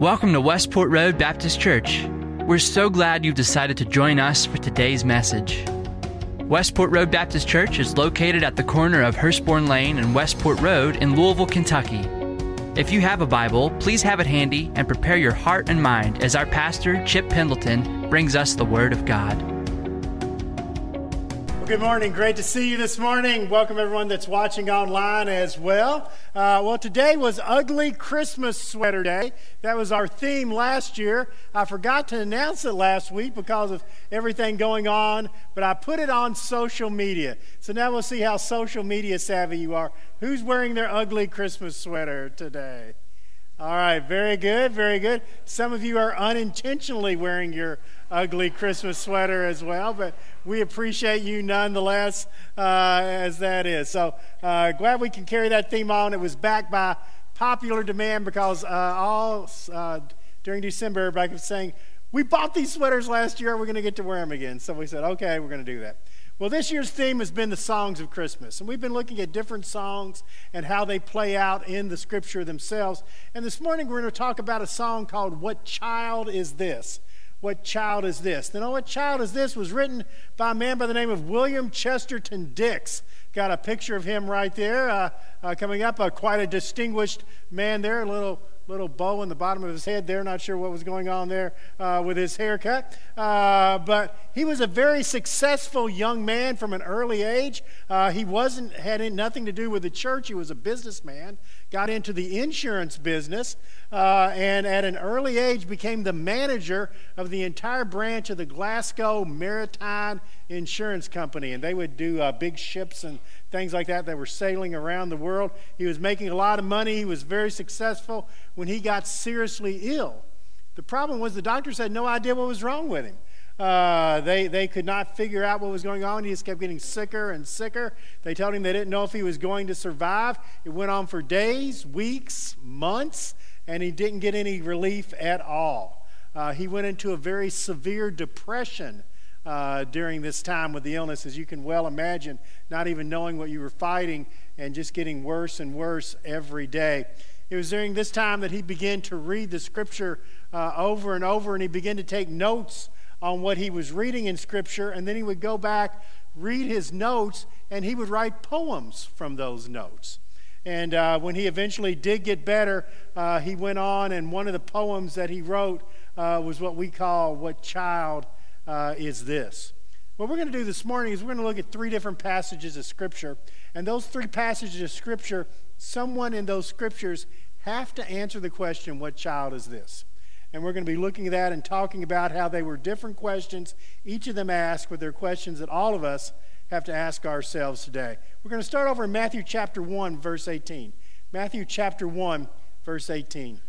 Welcome to Westport Road Baptist Church. We're so glad you've decided to join us for today's message. Westport Road Baptist Church is located at the corner of Hurstbourne Lane and Westport Road in Louisville, Kentucky. If you have a Bible, please have it handy and prepare your heart and mind as our pastor, Chip Pendleton, brings us the Word of God. Good morning. Great to see you this morning. Welcome everyone that's watching online as well. Uh, well, today was Ugly Christmas Sweater Day. That was our theme last year. I forgot to announce it last week because of everything going on, but I put it on social media. So now we'll see how social media savvy you are. Who's wearing their ugly Christmas sweater today? All right, very good, very good. Some of you are unintentionally wearing your ugly Christmas sweater as well, but we appreciate you nonetheless uh, as that is. So uh, glad we can carry that theme on. It was backed by popular demand because uh, all uh, during December, everybody was saying, We bought these sweaters last year. We're going to get to wear them again. So we said, Okay, we're going to do that. Well, this year's theme has been the songs of Christmas. And we've been looking at different songs and how they play out in the scripture themselves. And this morning we're going to talk about a song called What Child Is This? What Child Is This? Know, What Child Is This was written by a man by the name of William Chatterton Dix. Got a picture of him right there uh, uh, coming up. Uh, quite a distinguished man there, a little little bow in the bottom of his head there. Not sure what was going on there uh, with his haircut. Uh, but he was a very successful young man from an early age. Uh, he wasn't had nothing to do with the church. He was a businessman. Got into the insurance business, uh, and at an early age became the manager of the entire branch of the Glasgow Maritime Insurance Company. And they would do uh, big ships and things like that that were sailing around the world. He was making a lot of money. He was very successful when he got seriously ill. The problem was the doctors had no idea what was wrong with him. Uh, they, they could not figure out what was going on. He just kept getting sicker and sicker. They told him they didn't know if he was going to survive. It went on for days, weeks, months, and he didn't get any relief at all. Uh, he went into a very severe depression uh, during this time with the illness, as you can well imagine, not even knowing what you were fighting and just getting worse and worse every day. It was during this time that he began to read the scripture uh, over and over, and he began to take notes on what he was reading in scripture, and then he would go back, read his notes, and he would write poems from those notes. And uh, when he eventually did get better, uh, he went on, and one of the poems that he wrote uh, was what we call What Child uh, is this. What we're going to do this morning is we're going to look at three different passages of Scripture. And those three passages of Scripture, someone in those Scriptures have to answer the question, What child is this? And we're going to be looking at that and talking about how they were different questions, each of them asked, but they're questions that all of us have to ask ourselves today. We're going to start over in Matthew chapter 1, verse 18. Matthew chapter 1, verse 18.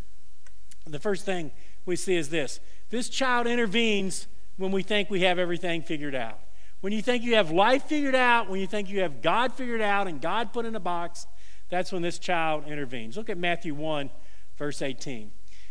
The first thing we see is this this child intervenes when we think we have everything figured out. When you think you have life figured out, when you think you have God figured out and God put in a box, that's when this child intervenes. Look at Matthew 1, verse 18.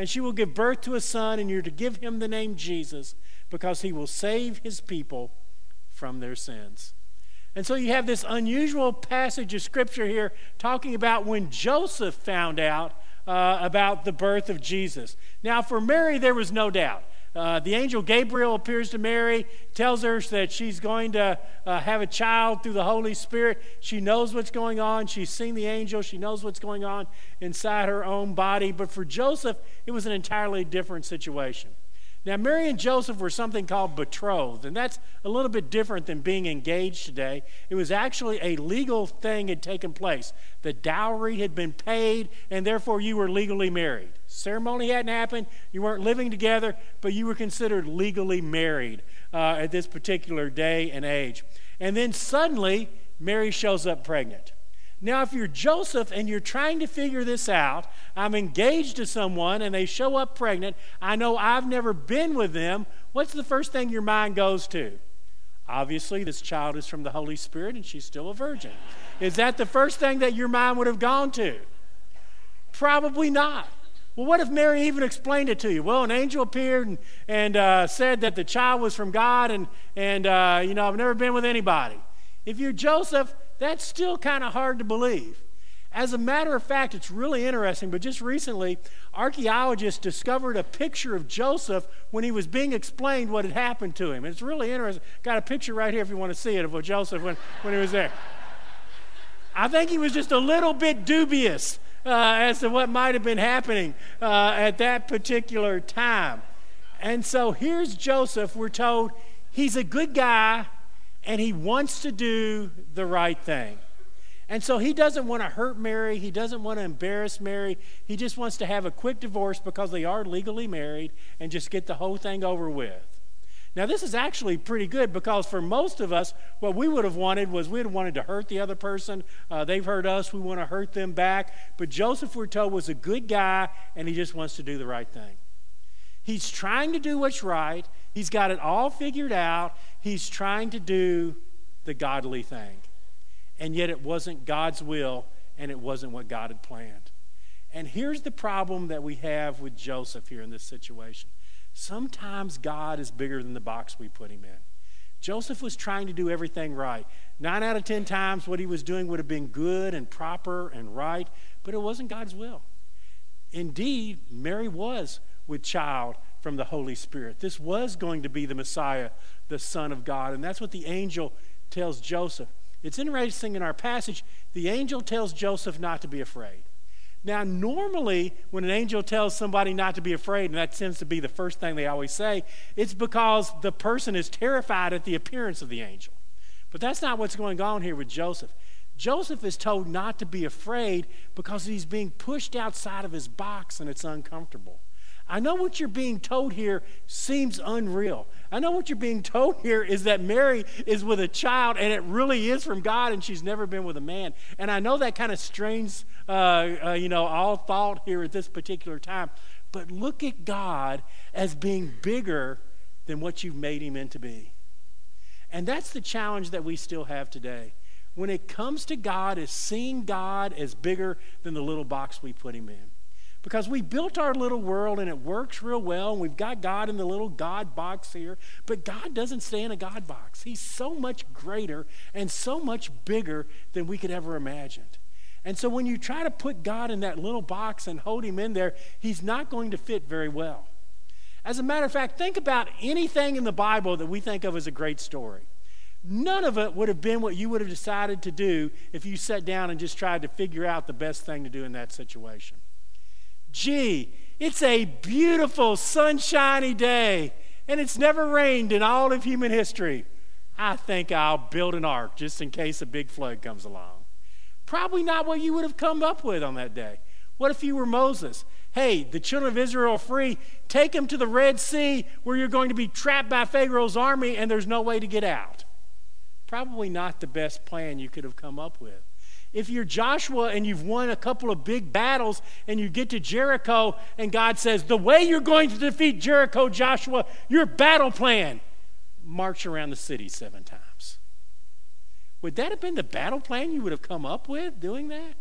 And she will give birth to a son, and you're to give him the name Jesus, because he will save his people from their sins. And so you have this unusual passage of scripture here talking about when Joseph found out uh, about the birth of Jesus. Now, for Mary, there was no doubt. Uh, the angel Gabriel appears to Mary, tells her that she's going to uh, have a child through the Holy Spirit. She knows what's going on. She's seen the angel. She knows what's going on inside her own body. But for Joseph, it was an entirely different situation. Now, Mary and Joseph were something called betrothed, and that's a little bit different than being engaged today. It was actually a legal thing had taken place. The dowry had been paid, and therefore you were legally married. Ceremony hadn't happened, you weren't living together, but you were considered legally married uh, at this particular day and age. And then suddenly, Mary shows up pregnant. Now, if you're Joseph and you're trying to figure this out, I'm engaged to someone and they show up pregnant, I know I've never been with them, what's the first thing your mind goes to? Obviously, this child is from the Holy Spirit and she's still a virgin. Is that the first thing that your mind would have gone to? Probably not. Well, what if Mary even explained it to you? Well, an angel appeared and, and uh, said that the child was from God, and, and uh, you know, I've never been with anybody. If you're Joseph, that's still kind of hard to believe. As a matter of fact, it's really interesting, but just recently, archaeologists discovered a picture of Joseph when he was being explained what had happened to him. And It's really interesting. Got a picture right here if you want to see it of Joseph when, when he was there. I think he was just a little bit dubious uh, as to what might have been happening uh, at that particular time. And so here's Joseph. We're told he's a good guy and he wants to do the right thing. And so he doesn't want to hurt Mary. He doesn't want to embarrass Mary. He just wants to have a quick divorce because they are legally married and just get the whole thing over with. Now, this is actually pretty good because for most of us, what we would have wanted was we'd have wanted to hurt the other person. Uh, they've hurt us, we want to hurt them back. But Joseph, we're told, was a good guy and he just wants to do the right thing. He's trying to do what's right, he's got it all figured out. He's trying to do the godly thing. And yet, it wasn't God's will and it wasn't what God had planned. And here's the problem that we have with Joseph here in this situation Sometimes God is bigger than the box we put him in. Joseph was trying to do everything right. Nine out of ten times, what he was doing would have been good and proper and right, but it wasn't God's will. Indeed, Mary was with child from the Holy Spirit. This was going to be the Messiah, the Son of God. And that's what the angel tells Joseph. It's interesting in our passage, the angel tells Joseph not to be afraid. Now, normally, when an angel tells somebody not to be afraid, and that tends to be the first thing they always say, it's because the person is terrified at the appearance of the angel. But that's not what's going on here with Joseph. Joseph is told not to be afraid because he's being pushed outside of his box and it's uncomfortable. I know what you're being told here seems unreal. I know what you're being told here is that Mary is with a child and it really is from God and she's never been with a man. And I know that kind of strains, uh, uh, you know, all thought here at this particular time. But look at God as being bigger than what you've made him into be. And that's the challenge that we still have today. When it comes to God, is seeing God as bigger than the little box we put him in because we built our little world and it works real well and we've got God in the little God box here, but God doesn't stay in a God box. He's so much greater and so much bigger than we could ever imagine. And so when you try to put God in that little box and hold him in there, he's not going to fit very well. As a matter of fact, think about anything in the Bible that we think of as a great story. None of it would have been what you would have decided to do if you sat down and just tried to figure out the best thing to do in that situation. Gee, it's a beautiful, sunshiny day, and it's never rained in all of human history. I think I'll build an ark just in case a big flood comes along. Probably not what you would have come up with on that day. What if you were Moses? Hey, the children of Israel are free. Take them to the Red Sea where you're going to be trapped by Pharaoh's army and there's no way to get out. Probably not the best plan you could have come up with. If you're Joshua and you've won a couple of big battles and you get to Jericho and God says, The way you're going to defeat Jericho, Joshua, your battle plan, march around the city seven times. Would that have been the battle plan you would have come up with doing that?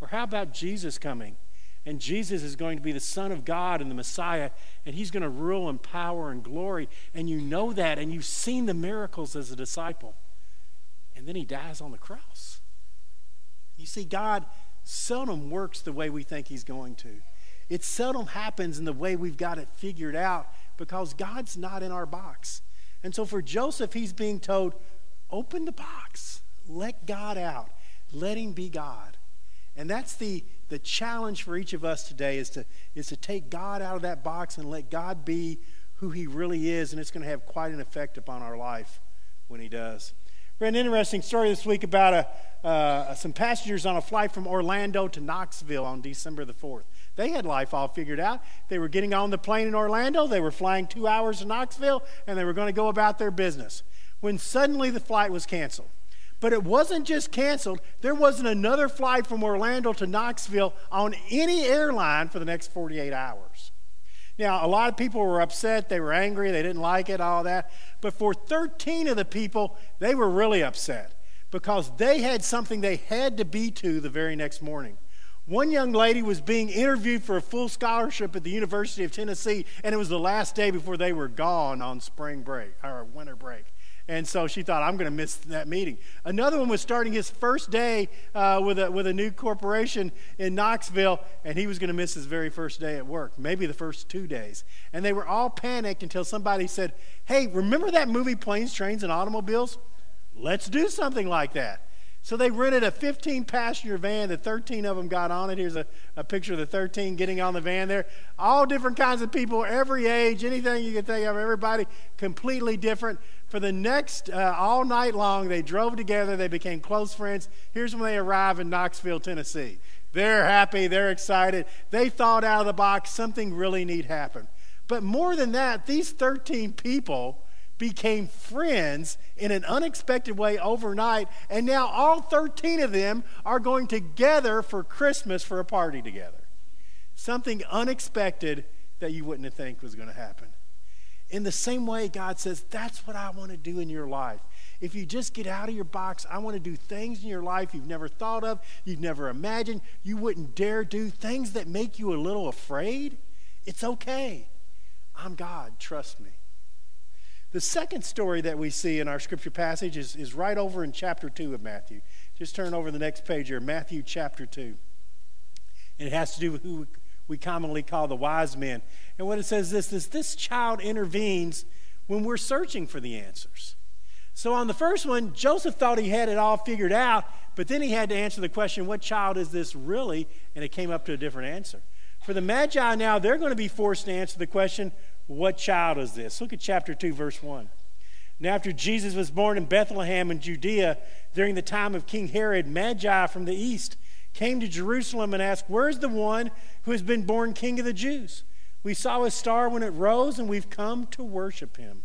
Or how about Jesus coming? And Jesus is going to be the Son of God and the Messiah, and he's going to rule in power and glory. And you know that, and you've seen the miracles as a disciple. And then he dies on the cross. You see, God seldom works the way we think He's going to. It seldom happens in the way we've got it figured out because God's not in our box. And so for Joseph, he's being told, open the box, let God out, let Him be God. And that's the, the challenge for each of us today is to, is to take God out of that box and let God be who He really is. And it's going to have quite an effect upon our life when He does. Read an interesting story this week about a, uh, some passengers on a flight from Orlando to Knoxville on December the 4th. They had life all figured out. They were getting on the plane in Orlando, they were flying two hours to Knoxville, and they were going to go about their business. When suddenly the flight was canceled. But it wasn't just canceled, there wasn't another flight from Orlando to Knoxville on any airline for the next 48 hours. Now, a lot of people were upset, they were angry, they didn't like it, all that. But for 13 of the people, they were really upset because they had something they had to be to the very next morning. One young lady was being interviewed for a full scholarship at the University of Tennessee, and it was the last day before they were gone on spring break or winter break. And so she thought, I'm going to miss that meeting. Another one was starting his first day uh, with, a, with a new corporation in Knoxville, and he was going to miss his very first day at work, maybe the first two days. And they were all panicked until somebody said, Hey, remember that movie Planes, Trains, and Automobiles? Let's do something like that. So they rented a 15 passenger van. The 13 of them got on it. Here's a, a picture of the 13 getting on the van there. All different kinds of people, every age, anything you can think of, everybody completely different. For the next, uh, all night long, they drove together. They became close friends. Here's when they arrive in Knoxville, Tennessee. They're happy. They're excited. They thought out of the box something really neat happened. But more than that, these 13 people became friends in an unexpected way overnight, and now all 13 of them are going together for Christmas for a party together. Something unexpected that you wouldn't have think was going to happen. In the same way, God says, That's what I want to do in your life. If you just get out of your box, I want to do things in your life you've never thought of, you've never imagined, you wouldn't dare do, things that make you a little afraid. It's okay. I'm God, trust me. The second story that we see in our scripture passage is, is right over in chapter 2 of Matthew. Just turn over the next page here, Matthew chapter 2. And it has to do with who we commonly call the wise men. And what it says this is this child intervenes when we're searching for the answers. So on the first one, Joseph thought he had it all figured out, but then he had to answer the question, what child is this really? And it came up to a different answer. For the Magi now, they're going to be forced to answer the question, what child is this? Look at chapter 2, verse 1. Now, after Jesus was born in Bethlehem in Judea during the time of King Herod, Magi from the east came to Jerusalem and asked, Where's the one who has been born King of the Jews? We saw his star when it rose, and we've come to worship him.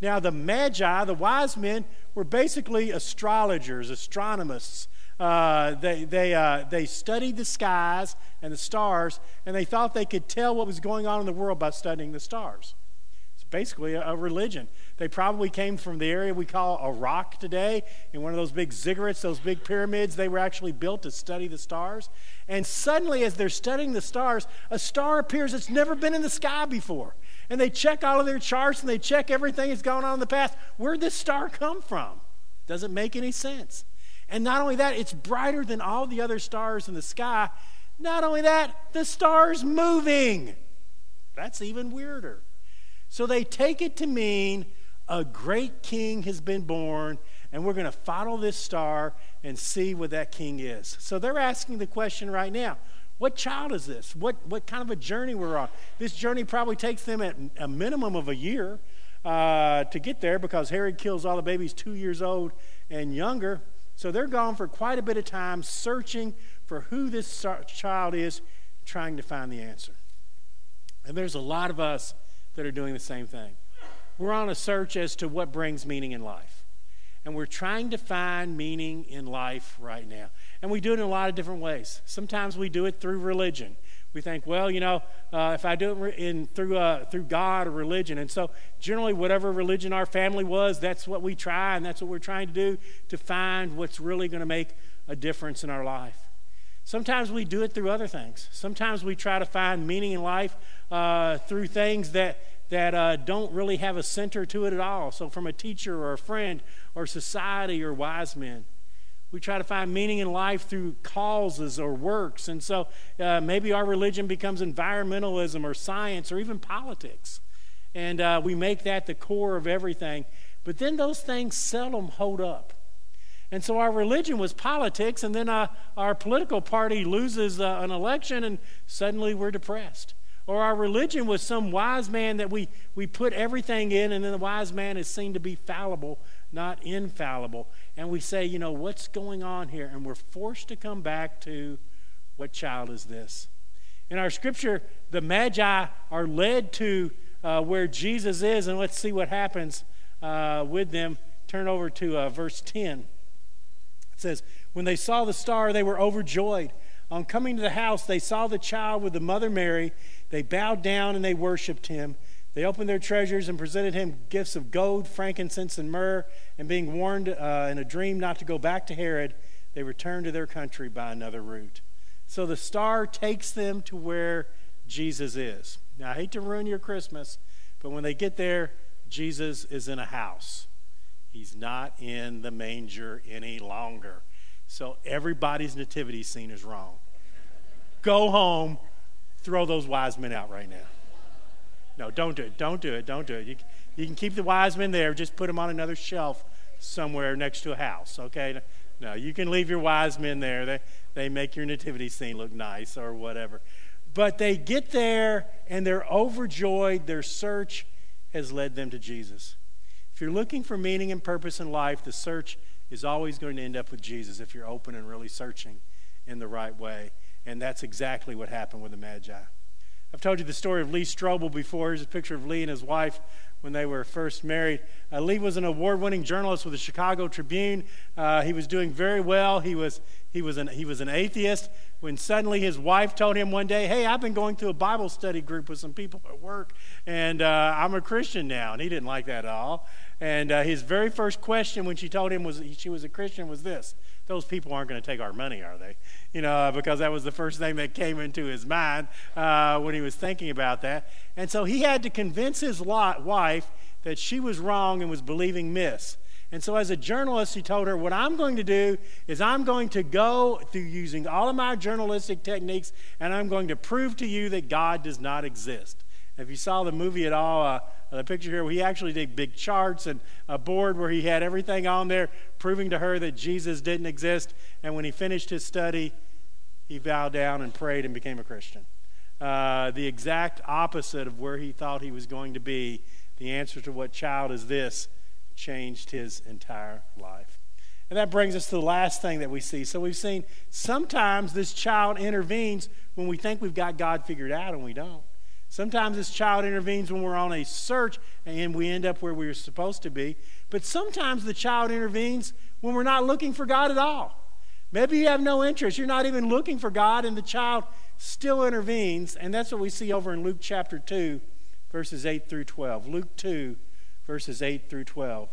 Now, the Magi, the wise men, were basically astrologers, astronomers. Uh, they, they, uh, they studied the skies and the stars, and they thought they could tell what was going on in the world by studying the stars. It's basically a, a religion. They probably came from the area we call Iraq today, in one of those big ziggurats, those big pyramids. They were actually built to study the stars. And suddenly, as they're studying the stars, a star appears that's never been in the sky before. And they check all of their charts and they check everything that's gone on in the past. Where'd this star come from? Doesn't make any sense. And not only that, it's brighter than all the other stars in the sky. Not only that, the star's moving. That's even weirder. So they take it to mean a great king has been born, and we're going to follow this star and see what that king is. So they're asking the question right now what child is this? What, what kind of a journey we're on? This journey probably takes them at a minimum of a year uh, to get there because Herod kills all the babies two years old and younger. So they're gone for quite a bit of time searching for who this child is, trying to find the answer. And there's a lot of us that are doing the same thing. We're on a search as to what brings meaning in life. And we're trying to find meaning in life right now. And we do it in a lot of different ways. Sometimes we do it through religion we think, well, you know, uh, if I do it in through uh, through God or religion, and so generally, whatever religion our family was, that's what we try, and that's what we're trying to do to find what's really going to make a difference in our life. Sometimes we do it through other things. Sometimes we try to find meaning in life uh, through things that that uh, don't really have a center to it at all. So, from a teacher or a friend or society or wise men. We try to find meaning in life through causes or works. And so uh, maybe our religion becomes environmentalism or science or even politics. And uh, we make that the core of everything. But then those things seldom hold up. And so our religion was politics, and then uh, our political party loses uh, an election, and suddenly we're depressed. Or our religion was some wise man that we, we put everything in, and then the wise man is seen to be fallible, not infallible and we say, you know, what's going on here? And we're forced to come back to what child is this? In our scripture, the Magi are led to uh, where Jesus is, and let's see what happens uh, with them. Turn over to uh, verse 10. It says, When they saw the star, they were overjoyed. On coming to the house, they saw the child with the mother Mary. They bowed down and they worshiped him. They opened their treasures and presented him gifts of gold, frankincense, and myrrh. And being warned uh, in a dream not to go back to Herod, they returned to their country by another route. So the star takes them to where Jesus is. Now, I hate to ruin your Christmas, but when they get there, Jesus is in a house. He's not in the manger any longer. So everybody's nativity scene is wrong. Go home, throw those wise men out right now. No, don't do it. Don't do it. Don't do it. You, you can keep the wise men there. Just put them on another shelf somewhere next to a house, okay? No, you can leave your wise men there. They, they make your nativity scene look nice or whatever. But they get there and they're overjoyed. Their search has led them to Jesus. If you're looking for meaning and purpose in life, the search is always going to end up with Jesus if you're open and really searching in the right way. And that's exactly what happened with the Magi. I've told you the story of Lee Strobel before. Here's a picture of Lee and his wife when they were first married. Uh, Lee was an award winning journalist with the Chicago Tribune. Uh, he was doing very well. He was, he, was an, he was an atheist when suddenly his wife told him one day, Hey, I've been going through a Bible study group with some people at work, and uh, I'm a Christian now. And he didn't like that at all. And uh, his very first question when she told him was she was a Christian was this Those people aren't going to take our money, are they? You know, because that was the first thing that came into his mind uh, when he was thinking about that. And so he had to convince his wife that she was wrong and was believing myths. And so, as a journalist, he told her, What I'm going to do is I'm going to go through using all of my journalistic techniques and I'm going to prove to you that God does not exist. If you saw the movie at all, uh, the picture here, he actually did big charts and a board where he had everything on there proving to her that Jesus didn't exist. And when he finished his study, he bowed down and prayed and became a Christian. Uh, the exact opposite of where he thought he was going to be. The answer to what child is this changed his entire life. And that brings us to the last thing that we see. So we've seen sometimes this child intervenes when we think we've got God figured out and we don't. Sometimes this child intervenes when we're on a search and we end up where we were supposed to be. But sometimes the child intervenes when we're not looking for God at all. Maybe you have no interest. You're not even looking for God, and the child still intervenes. And that's what we see over in Luke chapter 2, verses 8 through 12. Luke 2, verses 8 through 12.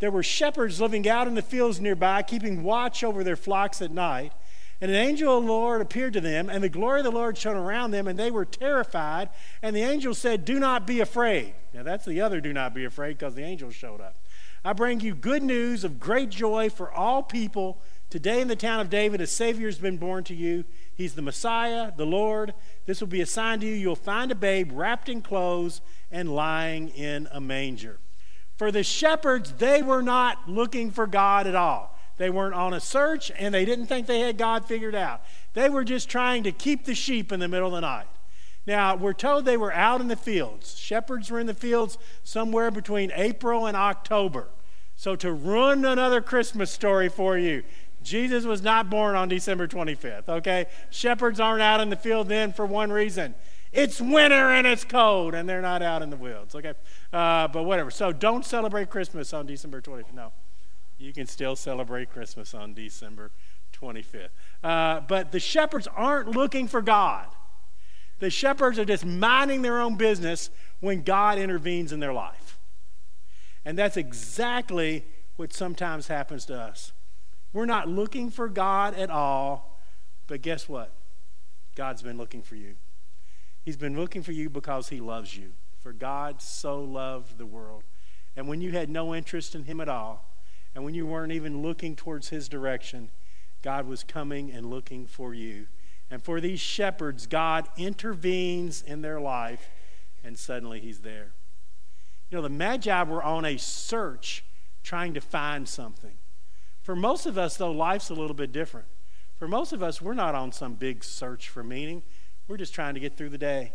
There were shepherds living out in the fields nearby, keeping watch over their flocks at night. And an angel of the Lord appeared to them, and the glory of the Lord shone around them, and they were terrified. And the angel said, Do not be afraid. Now, that's the other do not be afraid because the angel showed up. I bring you good news of great joy for all people. Today in the town of David, a Savior has been born to you. He's the Messiah, the Lord. This will be a sign to you. You'll find a babe wrapped in clothes and lying in a manger. For the shepherds, they were not looking for God at all. They weren't on a search and they didn't think they had God figured out. They were just trying to keep the sheep in the middle of the night. Now, we're told they were out in the fields. Shepherds were in the fields somewhere between April and October. So, to ruin another Christmas story for you, Jesus was not born on December 25th, okay? Shepherds aren't out in the field then for one reason it's winter and it's cold, and they're not out in the fields. Okay, uh, but whatever. So don't celebrate Christmas on December 25th. No, you can still celebrate Christmas on December 25th. Uh, but the shepherds aren't looking for God. The shepherds are just minding their own business when God intervenes in their life. And that's exactly what sometimes happens to us. We're not looking for God at all, but guess what? God's been looking for you. He's been looking for you because he loves you. For God so loved the world. And when you had no interest in him at all, and when you weren't even looking towards his direction, God was coming and looking for you. And for these shepherds, God intervenes in their life, and suddenly he's there. You know, the Magi were on a search trying to find something. For most of us, though, life's a little bit different. For most of us, we're not on some big search for meaning. We're just trying to get through the day.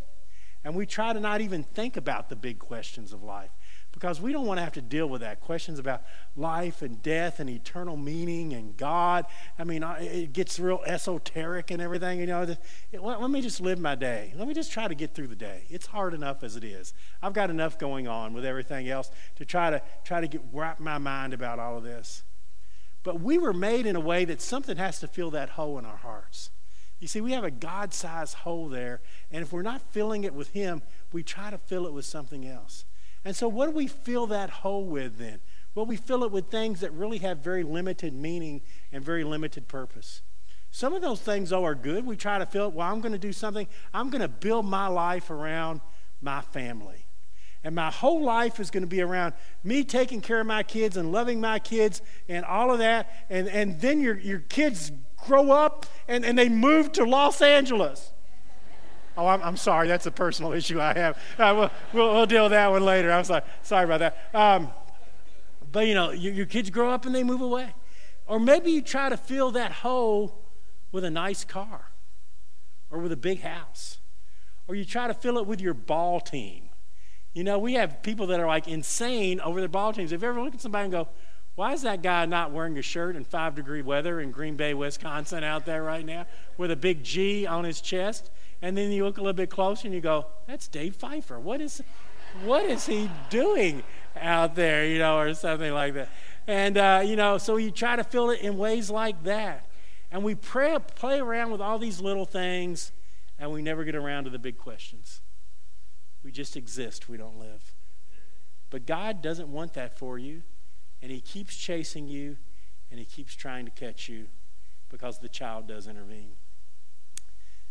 And we try to not even think about the big questions of life because we don't want to have to deal with that. Questions about life and death and eternal meaning and God. I mean, it gets real esoteric and everything. You know, let me just live my day. Let me just try to get through the day. It's hard enough as it is. I've got enough going on with everything else to try to try to get wrap my mind about all of this. But we were made in a way that something has to fill that hole in our hearts. You see, we have a God sized hole there, and if we're not filling it with Him, we try to fill it with something else. And so, what do we fill that hole with then? Well, we fill it with things that really have very limited meaning and very limited purpose. Some of those things, though, are good. We try to fill it, well, I'm going to do something, I'm going to build my life around my family. And my whole life is going to be around me taking care of my kids and loving my kids and all of that. And, and then your, your kids grow up and, and they move to Los Angeles. Oh, I'm, I'm sorry. That's a personal issue I have. Uh, we'll, we'll, we'll, deal with that one later. I'm sorry. Sorry about that. Um, but, you know, your, your kids grow up and they move away. Or maybe you try to fill that hole with a nice car or with a big house. Or you try to fill it with your ball team you know, we have people that are like insane over their ball teams. Have you ever looked at somebody and go, why is that guy not wearing a shirt in five degree weather in Green Bay, Wisconsin out there right now with a big G on his chest? And then you look a little bit closer and you go, that's Dave Pfeiffer. What is, what is he doing out there, you know, or something like that? And, uh, you know, so you try to fill it in ways like that. And we pray, play around with all these little things and we never get around to the big questions. We just exist, we don't live. But God doesn't want that for you, and He keeps chasing you, and He keeps trying to catch you because the child does intervene.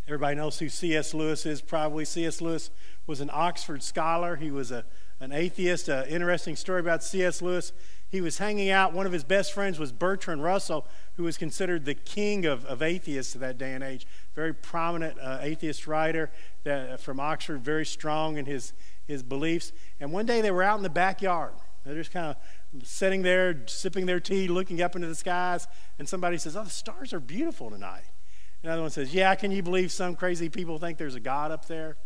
Everybody knows who C.S. Lewis is, probably. C.S. Lewis was an Oxford scholar. He was a, an atheist. An interesting story about C.S. Lewis. He was hanging out. One of his best friends was Bertrand Russell, who was considered the king of, of atheists of that day and age. Very prominent uh, atheist writer that, uh, from Oxford, very strong in his, his beliefs. And one day they were out in the backyard. They're just kind of sitting there, sipping their tea, looking up into the skies, and somebody says, Oh, the stars are beautiful tonight. Another one says, Yeah, can you believe some crazy people think there's a God up there?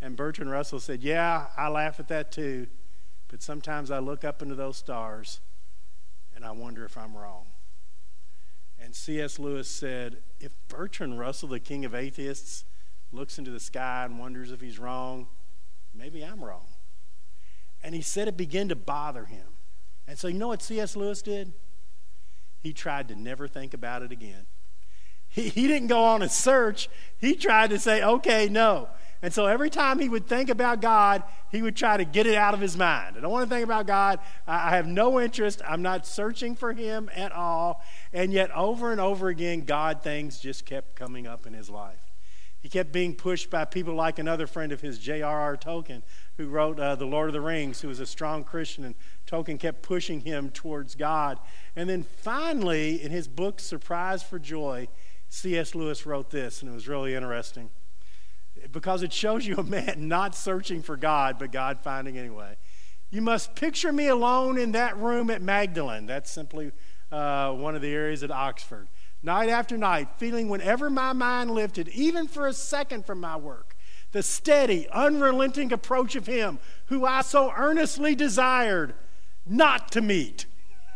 And Bertrand Russell said, Yeah, I laugh at that too, but sometimes I look up into those stars and I wonder if I'm wrong. And C.S. Lewis said, If Bertrand Russell, the king of atheists, looks into the sky and wonders if he's wrong, maybe I'm wrong. And he said it began to bother him. And so, you know what C.S. Lewis did? He tried to never think about it again. He, he didn't go on a search, he tried to say, okay, no. And so every time he would think about God, he would try to get it out of his mind. I don't want to think about God. I have no interest. I'm not searching for him at all. And yet, over and over again, God things just kept coming up in his life. He kept being pushed by people like another friend of his, J.R.R. Tolkien, who wrote uh, The Lord of the Rings, who was a strong Christian, and Tolkien kept pushing him towards God. And then finally, in his book, Surprise for Joy, C.S. Lewis wrote this, and it was really interesting because it shows you a man not searching for God, but God finding anyway. You must picture me alone in that room at Magdalen. That's simply uh, one of the areas at Oxford night after night, feeling whenever my mind lifted, even for a second from my work, the steady, unrelenting approach of Him who I so earnestly desired not to meet.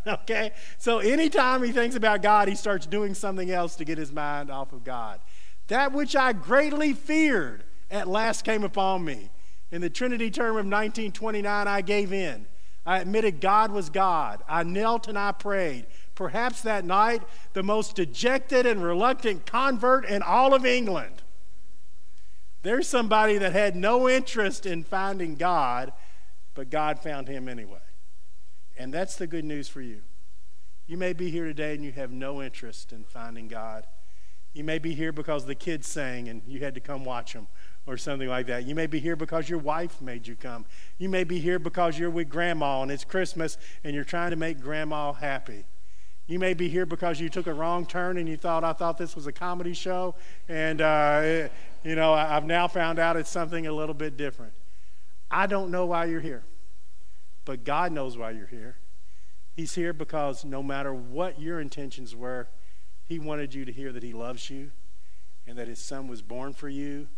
Okay? So anytime he thinks about God, he starts doing something else to get his mind off of God. That which I greatly feared at last came upon me. In the Trinity term of 1929, I gave in. I admitted God was God. I knelt and I prayed perhaps that night, the most dejected and reluctant convert in all of England. There's somebody that had no interest in finding God, but God found him anyway. And that's the good news for you. You may be here today and you have no interest in finding God. You may be here because the kids sang and you had to come watch them or something like that. You may be here because your wife made you come. You may be here because you're with grandma and it's Christmas and you're trying to make grandma happy. You may be here because you took a wrong turn and you thought, I thought this was a comedy show. And, uh, you know, I've now found out it's something a little bit different. I don't know why you're here, but God knows why you're here. He's here because no matter what your intentions were, He wanted you to hear that He loves you and that His Son was born for you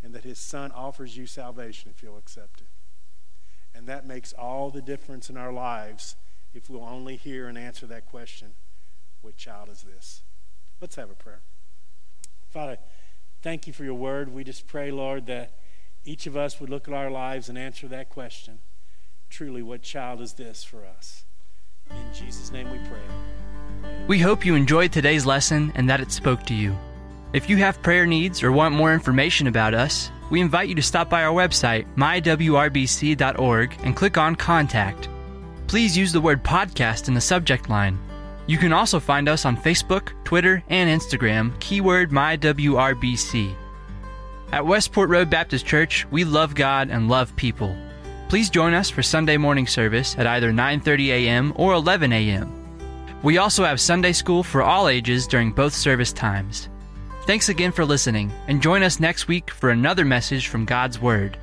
and that His Son offers you salvation if you'll accept it. And that makes all the difference in our lives if we'll only hear and answer that question what child is this? Let's have a prayer. Father, thank you for your word. We just pray, Lord, that each of us would look at our lives and answer that question. Truly, what child is this for us? In Jesus' name we pray. We hope you enjoyed today's lesson and that it spoke to you. If you have prayer needs or want more information about us, we invite you to stop by our website, mywrbc.org, and click on Contact. Please use the word podcast in the subject line. You can also find us on Facebook, Twitter, and Instagram, keyword MyWRBC. At Westport Road Baptist Church, we love God and love people. Please join us for Sunday morning service at either 9:30 a.m. or 11 a.m. We also have Sunday school for all ages during both service times. Thanks again for listening, and join us next week for another message from God's Word.